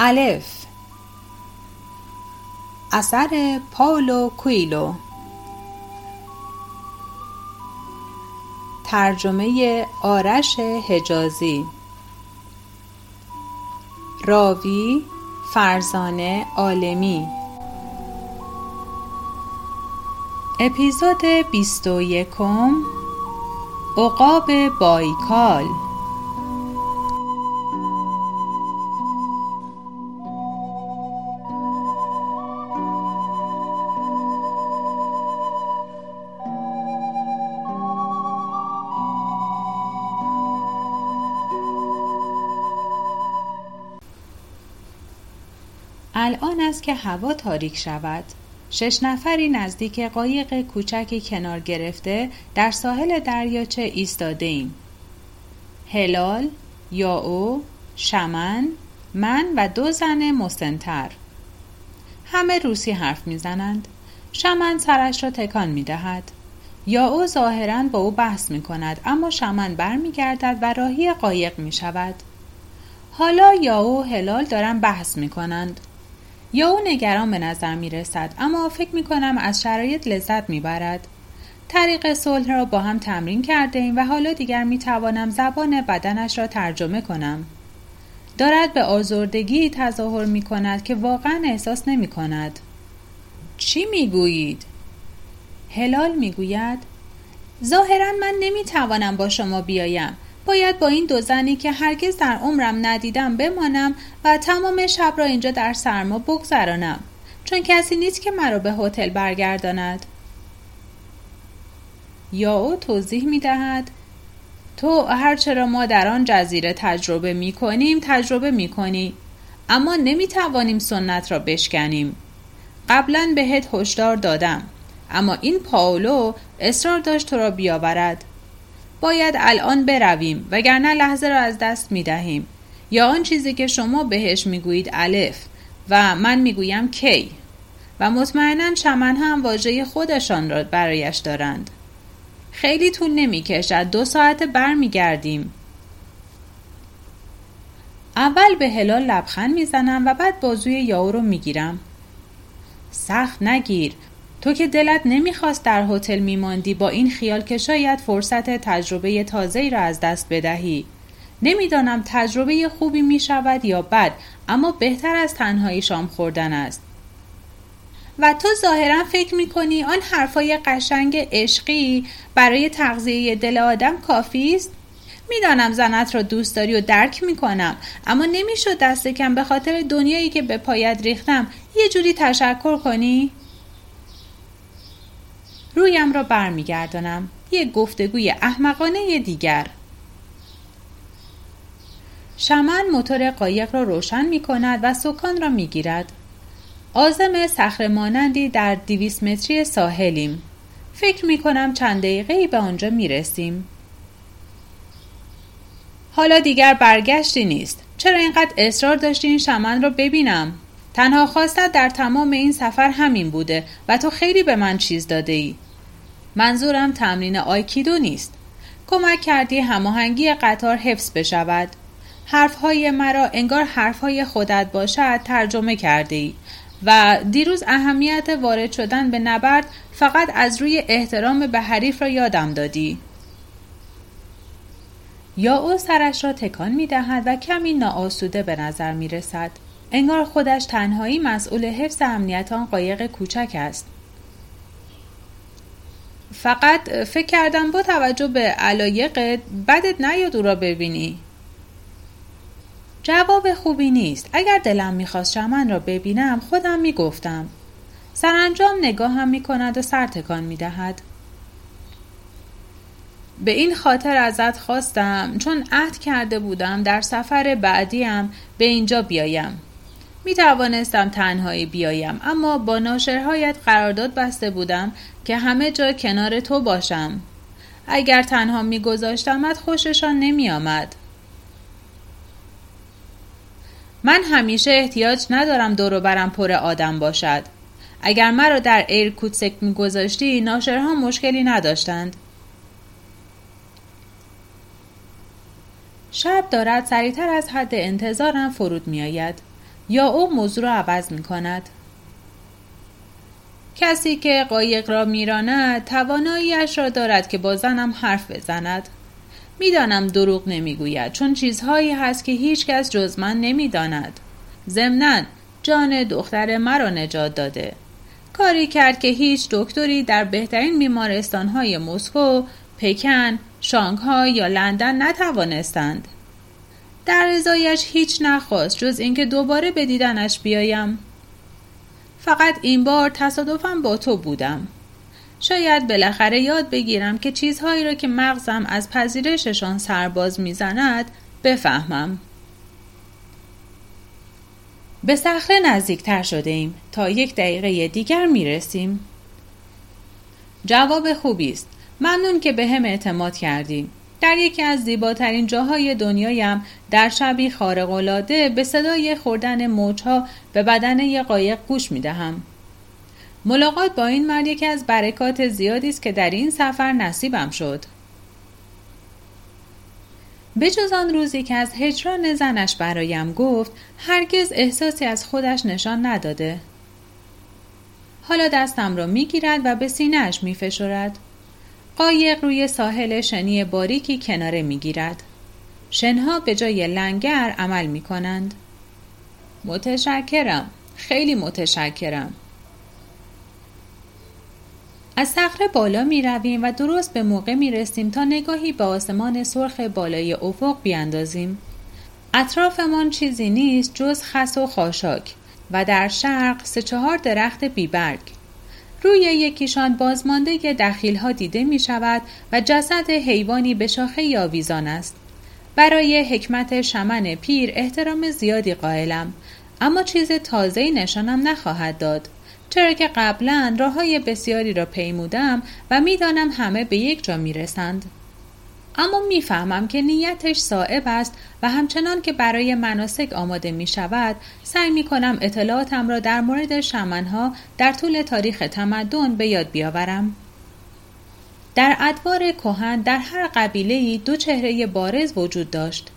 الف. اثر پاولو کویلو. ترجمه آرش حجازی. راوی فرزانه عالمی. اپیزود بیست و یکم. عقاب بایکال. که هوا تاریک شود شش نفری نزدیک قایق کوچکی کنار گرفته در ساحل دریاچه ایستاده ایم. هلال، یاو، شمن، من و دو زن مسنتر. همه روسی حرف می‌زنند. شمن سرش را تکان می دهد. یاو ظاهرا با او بحث می کند اما شمن برمیگردد و راهی قایق می شود. حالا یاو و هلال دارن بحث می کنند. یا او نگران به نظر می رسد اما فکر می کنم از شرایط لذت می برد. طریق صلح را با هم تمرین کرده ایم و حالا دیگر می توانم زبان بدنش را ترجمه کنم. دارد به آزردگی تظاهر می کند که واقعا احساس نمی کند. چی می گویید؟ هلال می گوید ظاهرا من نمی توانم با شما بیایم باید با این دو زنی که هرگز در عمرم ندیدم بمانم و تمام شب را اینجا در سرما بگذرانم چون کسی نیست که مرا به هتل برگرداند. یا او توضیح می دهد تو هرچه را ما در آن جزیره تجربه می کنیم تجربه می کنی اما نمی توانیم سنت را بشکنیم. قبلا بهت هشدار دادم اما این پاولو اصرار داشت تو را بیاورد. باید الان برویم وگرنه لحظه را از دست می دهیم یا آن چیزی که شما بهش می‌گویید الف و من می‌گویم کی. و مطمئنا شمن هم واژه خودشان را برایش دارند. خیلی طول نمی کشد دو ساعت برمیگردیم. اول به هلال لبخند می‌زنم و بعد بازوی یاو رو می‌گیرم. سخت نگیر. تو که دلت نمی‌خواست در هتل میماندی با این خیال که شاید فرصت تجربه تازه‌ای را از دست بدهی. نمی‌دانم تجربه خوبی می شود یا بد اما بهتر از تنهایی شام خوردن است. و تو ظاهرا فکر می کنی آن حرفای قشنگ عشقی برای تغذیه دل آدم کافی است؟ می‌دانم زنت را دوست داری و درک می کنم اما نمی‌شد دست کم به خاطر دنیایی که به پایت ریختم. یه جوری تشکر کنی؟ رویم را برمیگردانم یک گفتگوی احمقانه دیگر شمن موتور قایق را روشن می کند و سکان را می گیرد. آزم سخر مانندی در دیویس متری ساحلیم. فکر می کنم چند دقیقه به آنجا می رسیم. حالا دیگر برگشتی نیست. چرا اینقدر اصرار داشتی این شمن را ببینم؟ تنها خواستت در تمام این سفر همین بوده و تو خیلی به من چیز داده ای. منظورم تمرین آیکیدو نیست. کمک کردی هماهنگی قطار حفظ بشود. حرفهای مرا انگار حرفهای خودت باشد ترجمه کرده ای و دیروز اهمیت وارد شدن به نبرد فقط از روی احترام به حریف را یادم دادی. یا او سرش را تکان می دهد و کمی ناآسوده به نظر می رسد. انگار خودش تنهایی مسئول حفظ امنیت آن قایق کوچک است. فقط فکر کردم با توجه به علایقت بدت نیاد او را ببینی. جواب خوبی نیست. اگر دلم می‌خواست شمن را ببینم خودم می‌گفتم. سرانجام نگاه هم می‌کند و سر تکان می‌دهد. به این خاطر ازت خواستم. چون عهد کرده بودم در سفر بعدیم به اینجا بیایم. می توانستم تنهایی بیایم اما با ناشرهایت قرارداد بسته بودم که همه جا کنار تو باشم اگر تنها می گذاشتمت خوششان نمی آمد. من همیشه احتیاج ندارم دور برم پر آدم باشد اگر مرا در ایرکوتسک میگذاشتی ناشرها مشکلی نداشتند شب دارد سریعتر از حد انتظارم فرود می آید. یا او موضوع را عوض می کند کسی که قایق را میراند تواناییش را دارد که با زنم حرف بزند. می‌دانم دروغ نمی‌گوید چون چیزهایی هست که هیچ کس جز من نمی‌داند. ضمنا جان دختر مرا نجات داده. کاری کرد که هیچ دکتری در بهترین بیمارستانهای مسکو، پکن، شانگهای یا لندن نتوانستند. در رضایش هیچ نخواست جز اینکه دوباره به دیدنش بیایم. فقط این بار تصادفا با تو بودم. شاید بالاخره یاد بگیرم که چیزهایی را که مغزم از پذیرششان سرباز می‌زند بفهمم. به صخره نزدیکتر شده ایم تا یک دقیقه دیگر می رسیم. جواب خوبی است. ممنون که به هم اعتماد کردیم. در یکی از زیباترین جاهای دنیایم در شبی خارق‌العاده به صدای خوردن موجها به بدن یک قایق گوش می دهم. ملاقات با این مرد یکی از برکات زیادی است که در این سفر نصیبم شد. بجز آن روزی که از هجران زنش برایم گفت هرگز احساسی از خودش نشان نداده حالا دستم را می‌گیرد و به سینهاش میفشرد قایق روی ساحل شنی باریکی کناره می‌گیرد شنها به جای لنگر عمل می کنند. متشکرم خیلی متشکرم از صخره بالا می رویم و درست به موقع می رسیم تا نگاهی به آسمان سرخ بالای افق بیاندازیم. اطرافمان چیزی نیست جز خس و خاشاک و در شرق سه چهار درخت بیبرگ. روی یکیشان بازمانده دخیل ها دیده می شود و جسد حیوانی به شاخه یاویزان است. برای حکمت شمن پیر احترام زیادی قائلم اما چیز تازه‌ای نشانم نخواهد داد. چرا که قبلا راه های بسیاری را پیمودم و می‌دانم همه به یک جا می‌رسند اما می‌فهمم که نیتش صائب است و همچنان که برای مناسک آماده می شود سعی می کنم اطلاعاتم را در مورد شمنها در طول تاریخ تمدن به یاد بیاورم. در ادوار کهن در هر قبیله دو چهره بارز وجود داشت.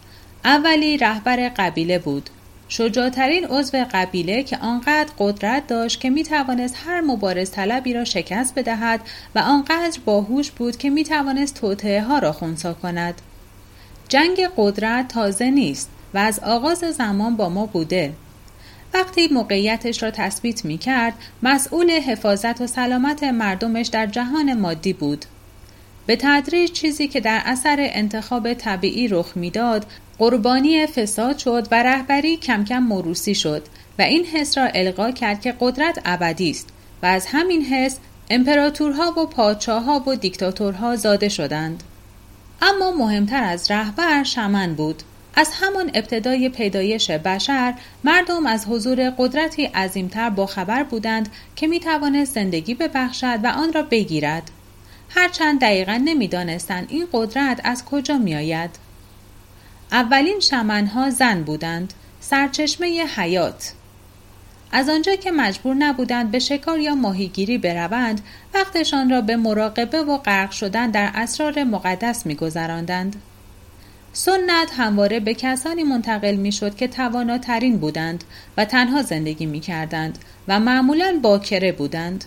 اولی رهبر قبیله بود شجاعترین عضو قبیله که آنقدر قدرت داشت که می توانست هر مبارز طلبی را شکست بدهد و آنقدر باهوش بود که می توانست توطعه ها را خونسا کند. جنگ قدرت تازه نیست و از آغاز زمان با ما بوده. وقتی موقعیتش را تثبیت می کرد، مسئول حفاظت و سلامت مردمش در جهان مادی بود. به تدریج چیزی که در اثر انتخاب طبیعی رخ می‌داد قربانی فساد شد و رهبری کم کم موروسی شد و این حس را القا کرد که قدرت ابدی است و از همین حس امپراتورها و پادشاهها و دیکتاتورها زاده شدند. اما مهمتر از رهبر شمن بود. از همان ابتدای پیدایش بشر مردم از حضور قدرتی عظیمتر با خبر بودند که می توانست زندگی ببخشد و آن را بگیرد. هرچند دقیقا نمی‌دانستند این قدرت از کجا می آید. اولین شمنها زن بودند سرچشمه حیات از آنجا که مجبور نبودند به شکار یا ماهیگیری بروند وقتشان را به مراقبه و غرق شدن در اسرار مقدس میگذراندند سنت همواره به کسانی منتقل می‌شد که تواناترین بودند و تنها زندگی می کردند و معمولا باکره بودند.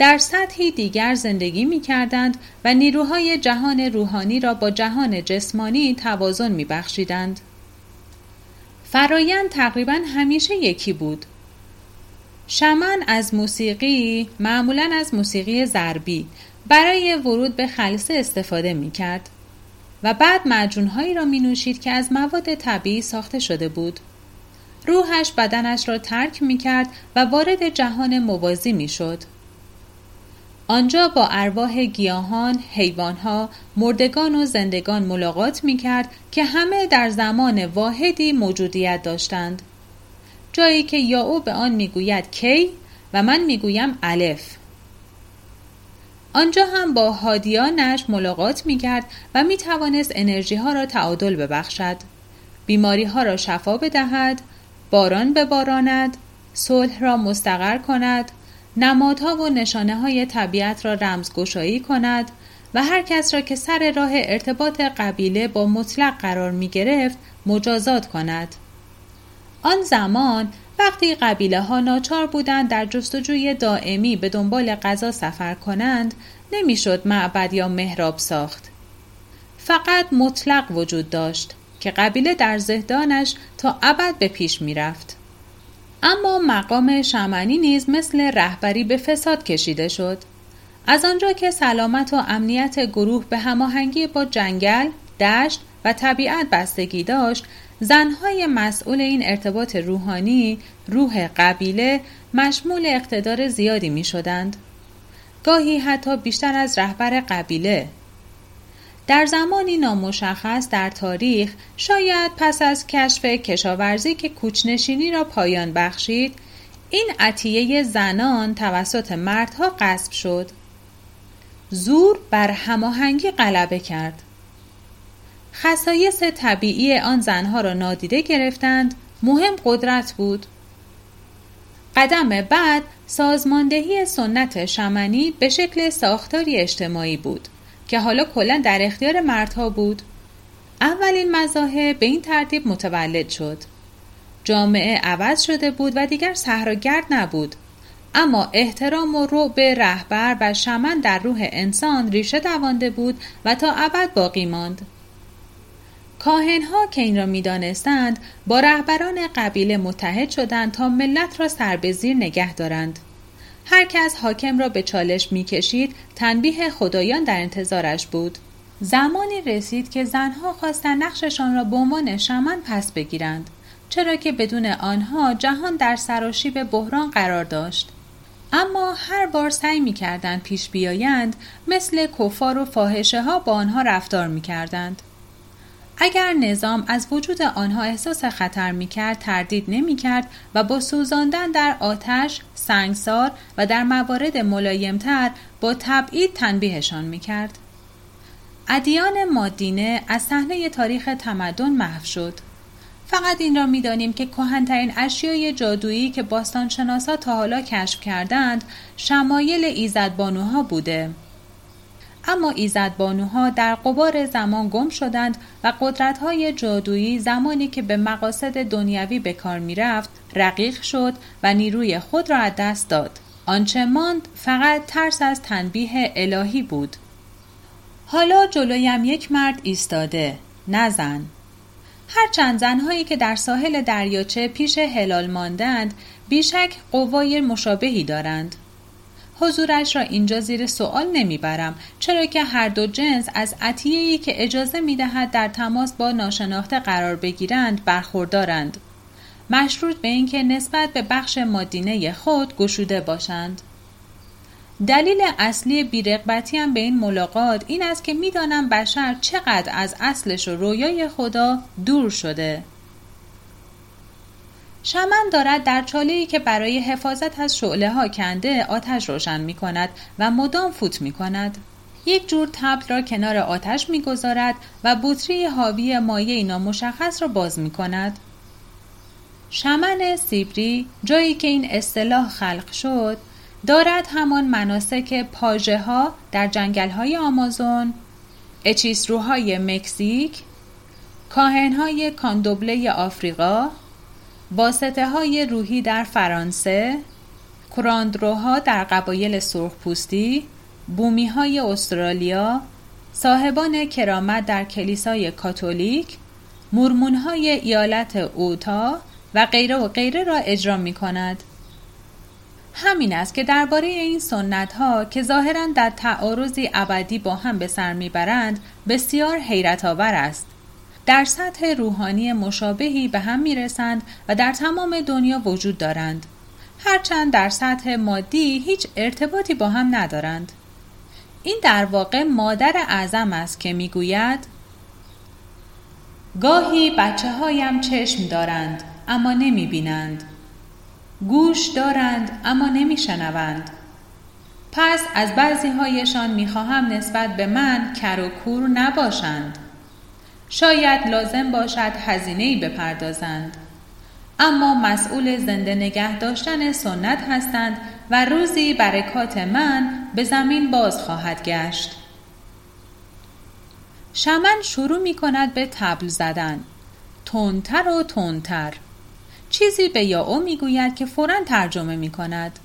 در سطحی دیگر زندگی می کردند و نیروهای جهان روحانی را با جهان جسمانی توازن می بخشیدند. فرایند تقریبا همیشه یکی بود. شمن از موسیقی معمولا از موسیقی ضربی برای ورود به خلصه استفاده می کرد و بعد معجونهایی را می نوشید که از مواد طبیعی ساخته شده بود. روحش بدنش را ترک می کرد و وارد جهان موازی می شد. آنجا با ارواح گیاهان، حیوانها، مردگان و زندگان ملاقات می کرد که همه در زمان واحدی موجودیت داشتند. جایی که یا او به آن می‌گوید کی و من می‌گویم الف. آنجا هم با هادیانش ملاقات می کرد و می توانست انرژی ها را تعادل ببخشد. بیماری ها را شفا بدهد، باران بباراند، صلح را مستقر کند، نمادها و نشانه های طبیعت را رمزگشایی کند و هر کس را که سر راه ارتباط قبیله با مطلق قرار می گرفت مجازات کند. آن زمان وقتی قبیله ها ناچار بودند در جستجوی دائمی به دنبال غذا سفر کنند نمی‌شد معبد یا محراب ساخت فقط مطلق وجود داشت که قبیله در زهدانش تا ابد به پیش می‌رفت اما مقام شمنی نیز مثل رهبری به فساد کشیده شد از آنجا که سلامت و امنیت گروه به هماهنگی با جنگل، دشت و طبیعت بستگی داشت زنهای مسئول این ارتباط روحانی روح قبیله مشمول اقتدار زیادی می شدند. گاهی حتی بیشتر از رهبر قبیله در زمانی نامشخص در تاریخ شاید پس از کشف کشاورزی که کوچنشینی را پایان بخشید این عطیه زنان توسط مردها قصب شد. زور بر هماهنگی غلبه کرد. خصایص طبیعی آن زنها را نادیده گرفتند مهم قدرت بود. قدم بعد سازماندهی سنت شمنی به شکل ساختاری اجتماعی بود. که حالا کلا در اختیار مردها بود. اولین مذاهب به این ترتیب متولد شد. جامعه عوض شده بود و دیگر صحراگرد نبود. اما احترام و رعب رهبر و شمن در روح انسان ریشه دوانده بود و تا ابد باقی ماند. کاهنها که این را می‌دانستند با رهبران قبیله متحد شدند تا ملت را سر به زیر نگه دارند. هر کس حاکم را به چالش می‌کشید. تنبیه خدایان در انتظارش بود. زمانی رسید که زنها خواستند نقششان را به عنوان شمن پس بگیرند چرا که بدون آنها جهان در سراشیب بحران قرار داشت. اما هر بار سعی می کردند پیش بیایند مثل کفار و فاحشه ها با آنها رفتار می کردند. اگر نظام از وجود آنها احساس خطر می کرد تردید نمی کرد و با سوزاندن در آتش، سنگسار و در موارد ملایمتر با تبعید تنبیهشان می کرد. ادیان مادینه از صحنه تاریخ تمدن محو شد. فقط این را می‌دانیم که کهنترین اشیای جادویی که باستانشناسا تا حالا کشف کردند شمایل ایزدبانوها بوده اما ایزدبانوها در قبار زمان گم شدند و قدرت‌های جادویی زمانی که به مقاصد دنیوی به کار می‌رفت رقیق شد و نیروی خود را از دست داد. آنچه ماند فقط ترس از تنبیه الهی بود. حالا جلویم یک مرد ایستاده. نزن. هرچند زنهایی که در ساحل دریاچه پیش هلال ماندند بیشک قوای مشابهی دارند. حضورش را اینجا زیر سوال نمی‌برم چرا که هر دو جنس از عطیه‌ای که اجازه می‌دهد در تماس با ناشناخته قرار بگیرند برخوردارند. مشروط به اینکه نسبت به بخش مادینه خود گشوده باشند. دلیل اصلی بیرقبتی هم به این ملاقات این است که می‌دانم بشر چقدر از اصلش و رویای خدا دور شده. شمن دارد در چاله که برای حفاظت از شعله ها کنده آتش روشن می کند و مدام فوت می کند. یک جور تبل را کنار آتش می گذارد و بطری حاوی مایه نامشخص را باز می کند. شمن سیبری جایی که این اصطلاح خلق شد دارد همان مناسک پاژه ها در جنگل های آمازون اچیسروهای مکزیک کاهن های کاندوبله آفریقا واسطه های روحی در فرانسه کراندروها در قبایل سرخپوستی بومی های استرالیا صاحبان کرامت در کلیسای کاتولیک مرمون های ایالت اوتا و غیره و غیره را اجرا می کند. همین است که درباره این سنت ها که ظاهرا در تعارضی ابدی با هم به سر می‌برند بسیار حیرت آور است در سطح روحانی مشابهی به هم می‌رسند و در تمام دنیا وجود دارند. هرچند در سطح مادی هیچ ارتباطی با هم ندارند. این در واقع مادر اعظم است که می‌گوید گاهی بچه هایم چشم دارند اما نمی بینند گوش دارند اما نمیشنوند. پس از بعضی هایشان می‌خواهم نسبت به من کر و کور نباشند. شاید لازم باشد هزینه ای بپردازند. اما مسئول زنده نگه داشتن سنت هستند و روزی برکات من به زمین باز خواهد گشت. شمن شروع می کند به تبل زدن. تندتر و تندتر. چیزی به یا او می‌گوید که فورا ترجمه می کند.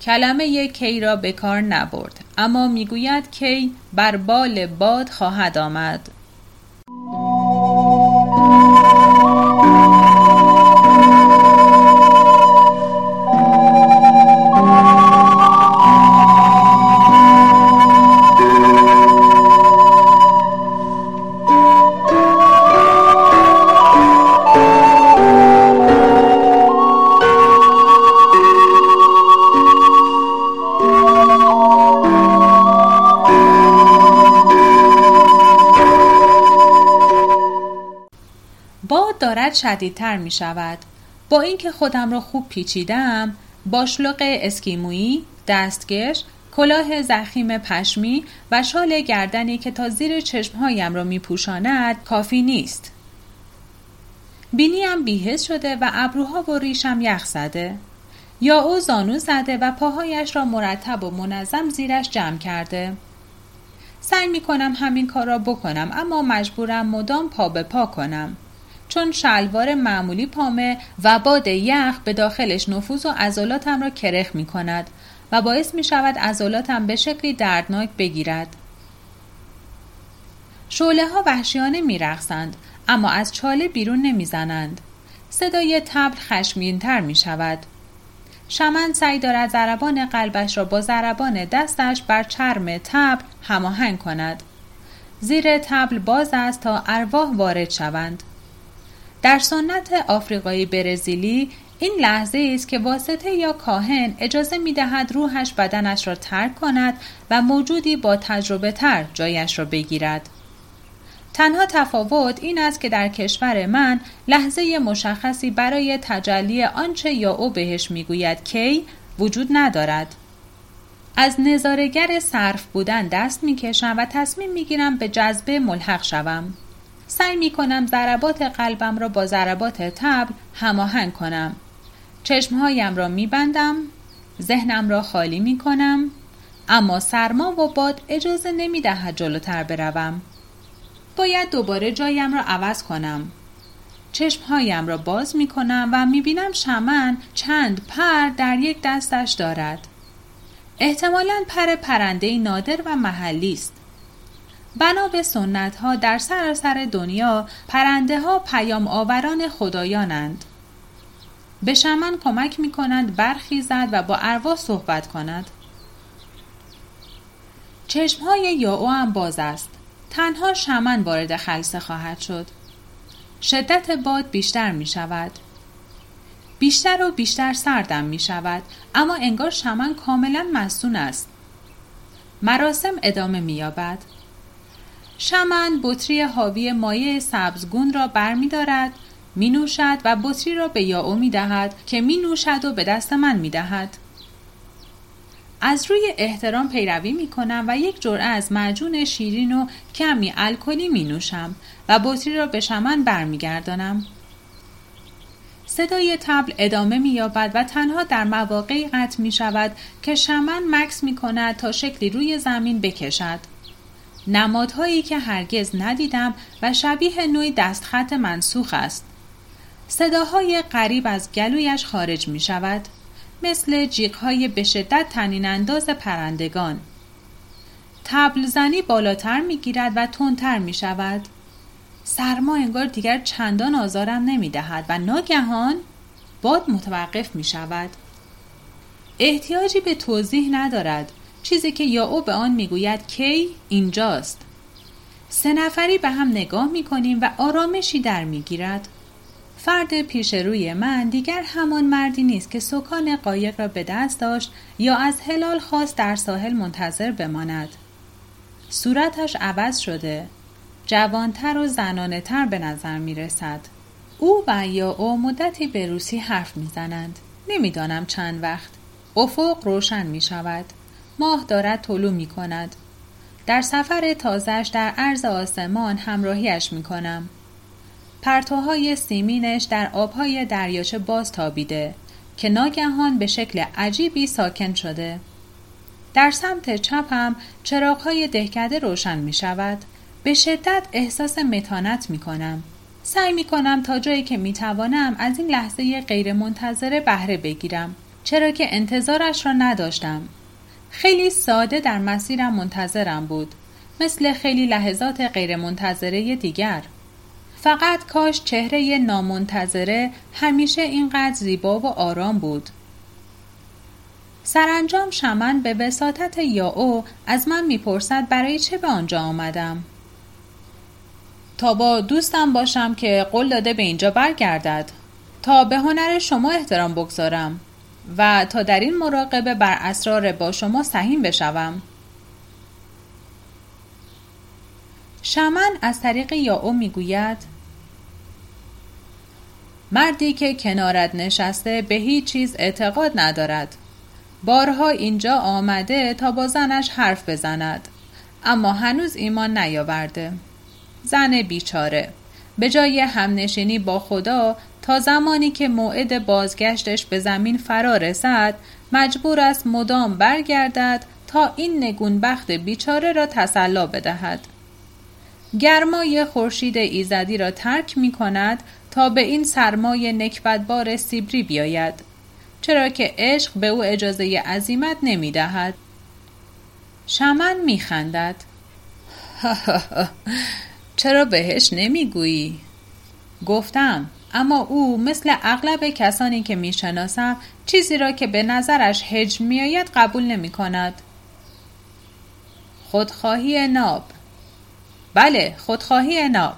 کلمه کی را به کار نبرد. اما می‌گوید کی بر بال باد خواهد آمد. دارد شدیدتر می شود. با اینکه خودم را خوب پیچیدم با شلوغ اسکیمویی، دستگش، کلاه زخیم پشمی و شال گردنی که تا زیر چشمهایم را می پوشاند کافی نیست. بینیم بیهست شده و ابروها و ریشم یخ زده. یا او زانو زده و پاهایش را مرتب و منظم زیرش جمع کرده. سعی می کنم همین کار را بکنم اما مجبورم مدام پا به پا کنم. چون شلوار معمولی پامه و باد یخ به داخلش نفوذ و عضلاتم را کرخ می کند و باعث می شود عضلاتم به شکلی دردناک بگیرد. شعله ها وحشیانه می رخصند اما از چاله بیرون نمی زنند. صدای تبل خشمگینتر می شود. شمن سعی دارد ضربان قلبش را با ضربان دستش بر چرم تبل هماهنگ کند. زیر تبل باز است تا ارواح وارد شوند. در سنت آفریقایی برزیلی این لحظه است که واسطه یا کاهن اجازه می دهد روحش بدنش را ترک کند و موجودی با تجربه تر جایش را بگیرد. تنها تفاوت این است که در کشور من لحظه مشخصی برای تجلی آنچه یا او بهش می‌گوید کی وجود ندارد. از نظارگر صرف بودن دست می‌کشم و تصمیم می‌گیرم به جذبه ملحق شوم. سعی می کنم ضربات قلبم را با ضربات تبل هماهنگ کنم. چشمهایم را می بندم، ذهنم را خالی می کنم، اما سرما و باد اجازه نمی دهد جلوتر بروم. باید دوباره جایم را عوض کنم. چشمهایم را باز می کنم و می بینم شمن چند پر در یک دستش دارد. احتمالا پر پرنده نادر و محلی است. بنا به سنت ها در سراسر دنیا پرنده ها پیام آوران خدایانند. به شمن کمک می کنند برخیزد و با ارواح صحبت کند. چشم های یاو هم باز است. تنها شمن وارد خلصه خواهد شد. شدت باد بیشتر می شود. بیشتر و بیشتر سردم می شود اما انگار شمن کاملا مستون است. مراسم ادامه می یابد. شمن بطری حاوی مایع سبزگون را بر می دارد می نوشد و بطری را به یاو می دهد که می نوشد و به دست من می دهد. از روی احترام پیروی می کنم و یک جرعه از معجون شیرین و کمی الکلی می نوشم و بطری را به شمن برمیگردانم. صدای تبل ادامه می یابد و تنها در مواقعی قطع می شود که شمن مکس می کند تا شکلی روی زمین بکشد. نمادهایی که هرگز ندیدم و شبیه نوعی دستخط منسوخ است. صداهای غریب از گلویش خارج می شود مثل جیغهای به شدت تنین انداز پرندگان. تبل زنی بالاتر می گیرد و تندتر می شود. سرما انگار دیگر چندان آزارم نمی دهد و ناگهان باد متوقف می شود. احتیاجی به توضیح ندارد چیزی که یا او به آن می‌گوید کی اینجاست سه نفری به هم نگاه می‌کنیم و آرامشی در می‌گیرد فرد پیش روی من دیگر همان مردی نیست که سکان قایق را به دست داشت یا از هلال خواست در ساحل منتظر بماند صورتش عوض شده جوانتر و زنانه تر به نظر می رسد. او و یا او مدتی به روسی حرف می زنند. نمی‌دانم چند وقت. افق روشن می شود. ماه دارد طلوع می کند. در سفر تازش در عرض آسمان همراهیش می کنم. پرتوهای سیمینش در آبهای دریاچه باز تابیده که ناگهان به شکل عجیبی ساکن شده. در سمت چپم چراغهای دهکده روشن می شود. به شدت احساس متانت می کنم. سعی می کنم تا جایی که می توانم از این لحظه غیر منتظره بهره بگیرم چرا که انتظارش را نداشتم خیلی ساده در مسیرم منتظرم بود مثل خیلی لحظات غیرمنتظره دیگر. فقط کاش چهره نامنتظره همیشه اینقدر زیبا و آرام بود. سرانجام شمن به وساطت یا او از من می‌پرسد برای چه به آنجا آمدم. تا با دوستم باشم که قول داده به اینجا برگردد. تا به هنر شما احترام بگذارم. و تا در این مراقبه بر اسرار با شما سهیم بشوم. شمن از طریق او می‌گوید مردی که کنارت نشسته به هیچ چیز اعتقاد ندارد. بارها اینجا آمده تا با زنش حرف بزند اما هنوز ایمان نیاورده. زن بیچاره به جای همنشینی با خدا تا زمانی که موعد بازگشتش به زمین فرا رسد مجبور است مدام برگردد تا این نگونبخت بیچاره را تسلا بدهد. گرمای خورشید ایزدی را ترک می کند تا به این سرمای نکبتبار سیبری بیاید چرا که عشق به او اجازه عزیمت نمی دهد شمن می خندد چرا بهش نمی‌گویی؟ گفتم اما او مثل اغلب کسانی که می‌شناسم چیزی را که به نظرش هج میآید قبول نمی کند. خودخواهی ناب بله خودخواهی ناب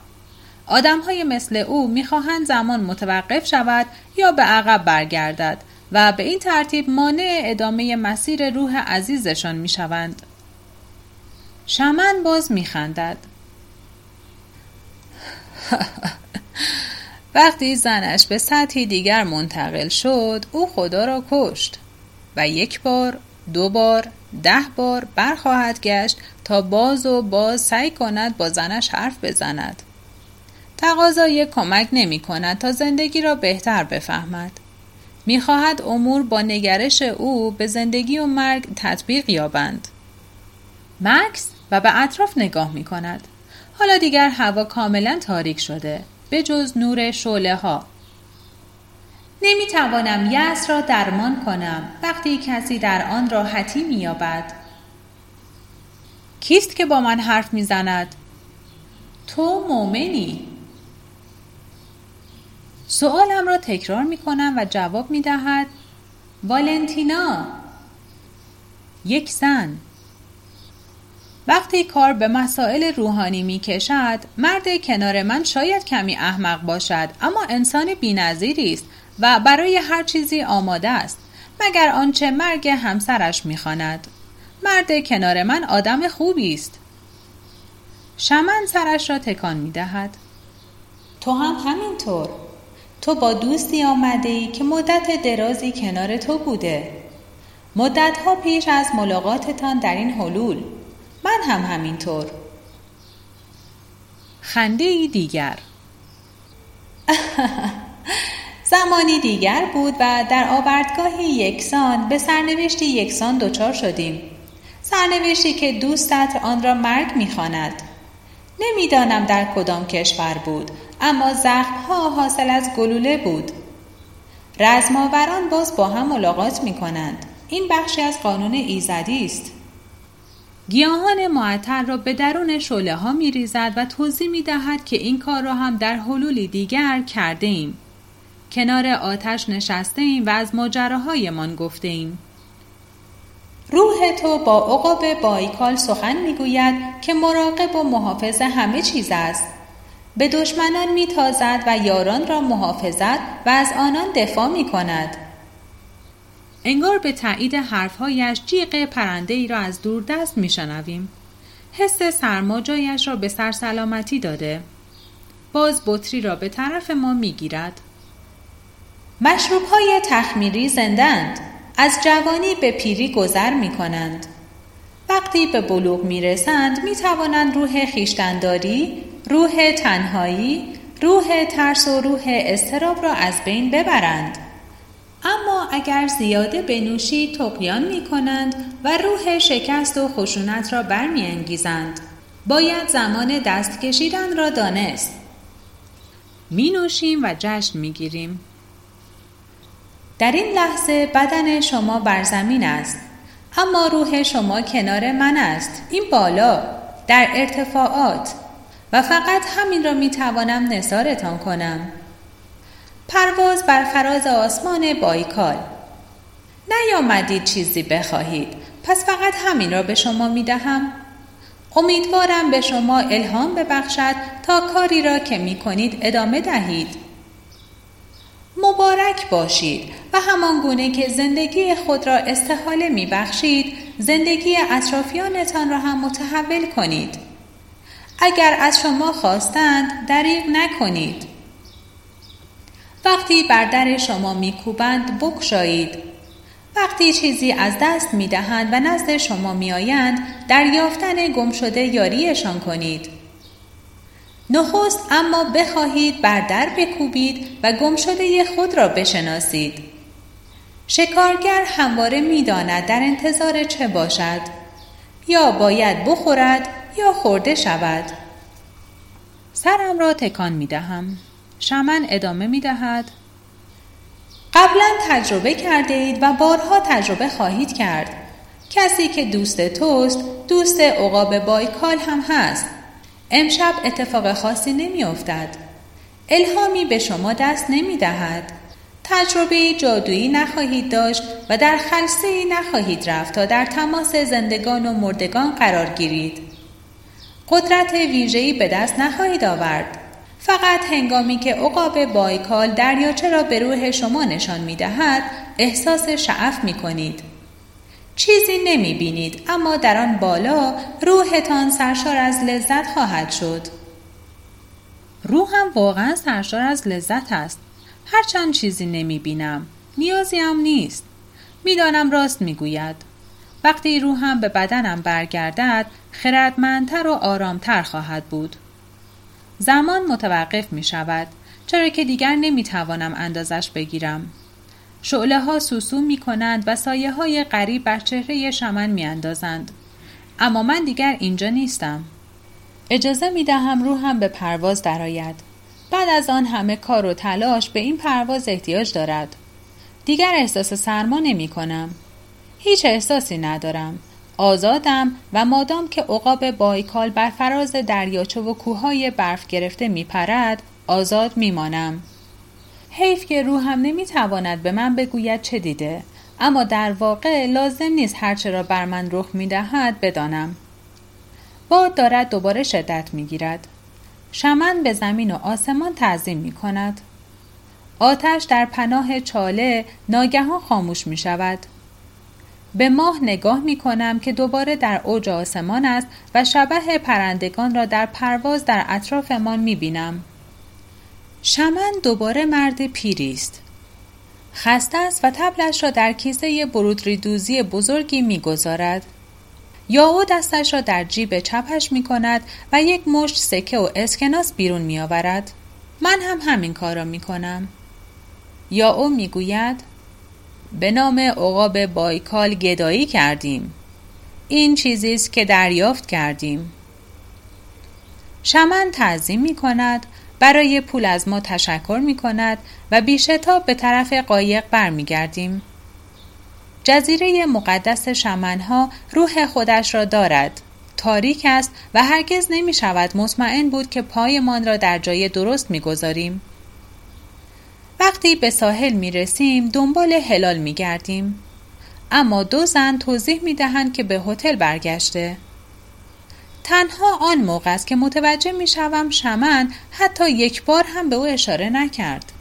آدم های مثل او می‌خواهند زمان متوقف شود یا به عقب برگردد و به این ترتیب مانع ادامه مسیر روح عزیزشان می‌شوند. شمن باز میخندد وقتی زنش به سطحی دیگر منتقل شد او خدا را کشت و یک بار دو بار ده بار برخواهد گشت تا باز و باز سعی کند با زنش حرف بزند. تقاضای کمک نمی کند تا زندگی را بهتر بفهمد. می‌خواهد امور با نگرش او به زندگی و مرگ تطبیق یابند. مکس و به اطراف نگاه می کند. حالا دیگر هوا کاملا تاریک شده. به جز نور شعله ها نمی توانم یأس را درمان کنم وقتی کسی در آن راحتی مییابد. کیست که با من حرف می‌زند؟ تو مؤمنی. سوالم را تکرار می کنم و جواب می دهد والنتینا یک زن. وقتی کار به مسائل روحانی می کشد مرد کنار من شاید کمی احمق باشد اما انسان بینظیری است و برای هر چیزی آماده است مگر آنچه مرگ همسرش می‌خواند. مرد کنار من آدم خوبی است. شمن سرش را تکان می دهد. تو هم همینطور. تو با دوستی آمده ای که مدت درازی کنار تو بوده. مدتها پیش از ملاقاتتان در این حلول. من هم همینطور. خنده ای دیگر. زمانی دیگر بود و در آوردگاهی یکسان به سرنوشتی یکسان دچار شدیم. سرنوشتی که دوستت آن را مرگ می‌خواند. نمی‌دانم در کدام کشور بود اما زخمها حاصل از گلوله بود. رزماوران باز با هم ملاقات می کنند این بخشی از قانون ایزدی است. گیاهان معطر را به درون شله ها می ریزد و توضیح می دهد که این کار را هم در حلولی دیگر کرده ایم. کنار آتش نشسته ایم و از من گفته ایم. روح تو با عقاب بایکال سخن می‌گوید که مراقب و محافظ همه چیز است به دشمنان میتازد و یاران را محافظت و از آنان دفاع می کند انگار به تایید حرفهایش جیغ پرنده ای را از دور دست میشنویم حس سرما جایش را به سر سلامتی داده باز بطری را به طرف ما می‌گیرد مشروب های تخمیری زندند از جوانی به پیری گذر می کنند. وقتی به بلوغ می رسند می توانند روح خیشتنداری، روح تنهایی، روح ترس و روح استراب را از بین ببرند. اما اگر زیاده بنوشی تقیان می کنند و روح شکست و خشونت را برمیانگیزند. باید زمان دست کشیدن را دانست. می نوشیم و جشن می گیریم. در این لحظه بدن شما بر زمین است اما روح شما کنار من است این بالا در ارتفاعات و فقط همین را می توانم نثارتان کنم پرواز بر فراز آسمان بایکال. نیامدید چیزی بخواهید پس فقط همین را به شما می دهم امیدوارم به شما الهام ببخشد تا کاری را که می کنید ادامه دهید. مبارک باشید و همان گونه که زندگی خود را استحاله می بخشید زندگی اطرافیانتان را هم متحول کنید. اگر از شما خواستند دریغ نکنید. وقتی بر در شما میکوبند بکشایید وقتی چیزی از دست می دهند و نزد شما می آیند در یافتن گم شده یاریشان کنید. نخست اما بخواهید بر در بکوبید و گم شده خود را بشناسید. شکارگر همواره می‌داند در انتظار چه باشد یا باید بخورد یا خورده شود سرم را تکان می دهم شمن ادامه می دهد قبلا تجربه کرده اید و بارها تجربه خواهید کرد کسی که دوست توست دوست عقاب بایکال هم هست امشب اتفاق خاصی نمی افتد. الهامی به شما دست نمی دهد. تجربه جادویی نخواهید داشت و در خلصه نخواهید رفت تا در تماس زندگان و مردگان قرار گیرید. قدرت ویژه‌ای به دست نخواهید آورد. فقط هنگامی که عقاب بایکال دریاچه را به روح شما نشان می دهد احساس شعف می کنید. چیزی نمی بینید اما در آن بالا روحتان سرشار از لذت خواهد شد. روحم واقعا سرشار از لذت است. هرچند چیزی نمی بینم. نیازی هم نیست. می‌دانم راست می‌گوید. وقتی روحم به بدنم برگردد خردمندتر و آرامتر خواهد بود. زمان متوقف می شود چرا که دیگر نمی توانم اندازش بگیرم. شعله ها سوسو می کنند و سایه های غریب بر چهره شمن می اندازند. اما من دیگر اینجا نیستم. اجازه می دهم روحم به پرواز درآید. بعد از آن همه کار و تلاش به این پرواز احتیاج دارد. دیگر احساس سرما نمی کنم. هیچ احساسی ندارم. آزادم و مادام که عقاب بایکال بر فراز دریاچه و کوههای برف گرفته می پرد آزاد می مانم. حیف که روحم نمی تواند به من بگوید چه دیده اما در واقع لازم نیست هرچه را بر من رخ می دهد بدانم. باد دارد دوباره شدت می گیرد. شمن به زمین و آسمان تعظیم می کند. آتش در پناه چاله ناگهان خاموش می شود. به ماه نگاه می کنم که دوباره در اوج آسمان است و شبه پرندگان را در پرواز در اطرافمان می بینم. شمن دوباره مرد پیری است. خسته است و تبلش را در کیسه برودریدوزی بزرگی می‌گذارد. یا او دستش را در جیب چپش می کند و یک مشت سکه و اسکناس بیرون می آورد. من هم همین کار را می کنم. یا او می گوید به نام عقاب بایکال گدایی کردیم این چیزی است که دریافت کردیم شمن تعظیم می کند برای پول از ما تشکر می کند و بیشتاب به طرف قایق برمیگردیم. جزیره مقدس شمنها روح خودش را دارد. تاریک است و هرگز نمی شود مطمئن بود که پایمان را در جای درست می گذاریم. وقتی به ساحل می رسیم دنبال هلال می گردیم. اما دو زن توضیح می دهند که به هتل برگشته. تنها آن موقع است که متوجه می شوم شمن حتی یک بار هم به او اشاره نکرد.